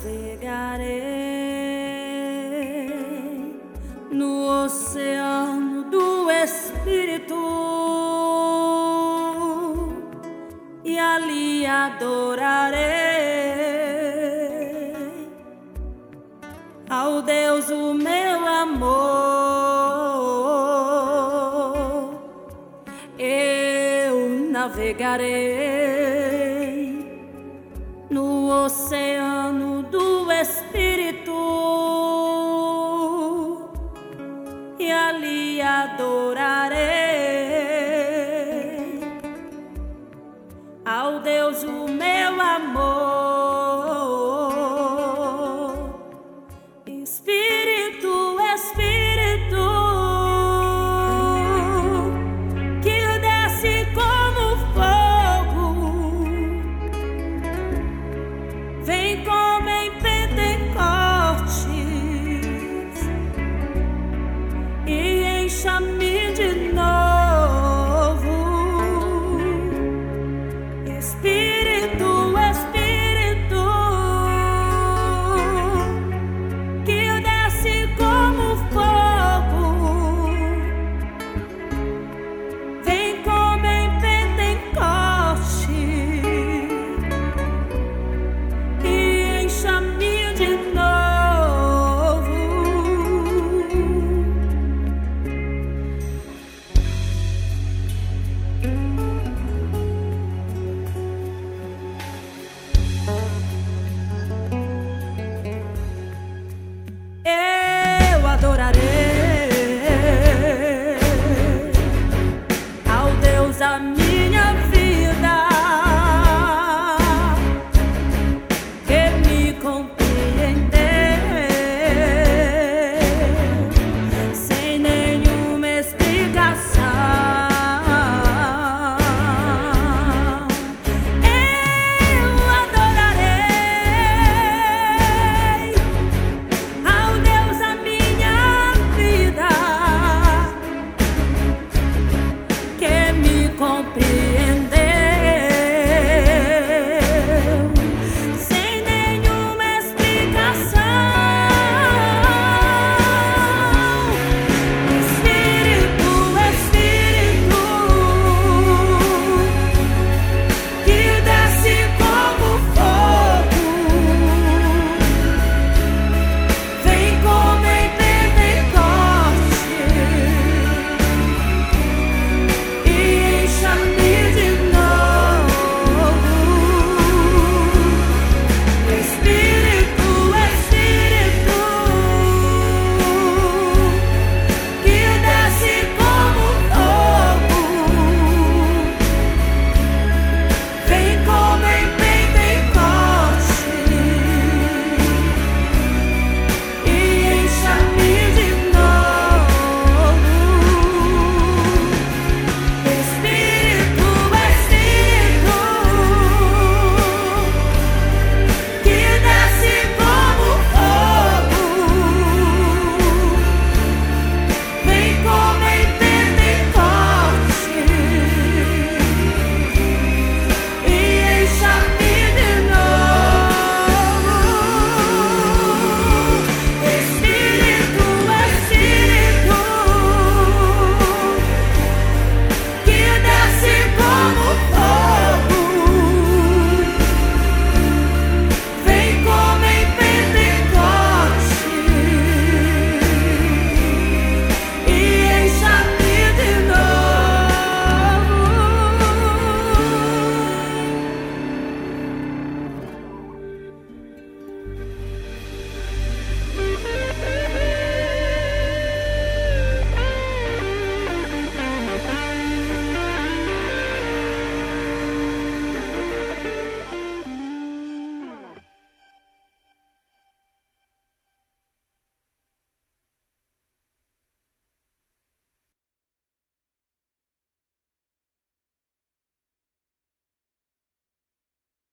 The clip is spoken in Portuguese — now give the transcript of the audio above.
navegarei no oceano do Espírito e ali adorarei ao Deus o meu amor. Eu navegarei no oceano Espírito e ali adorarei adorarei ao Deus amigo.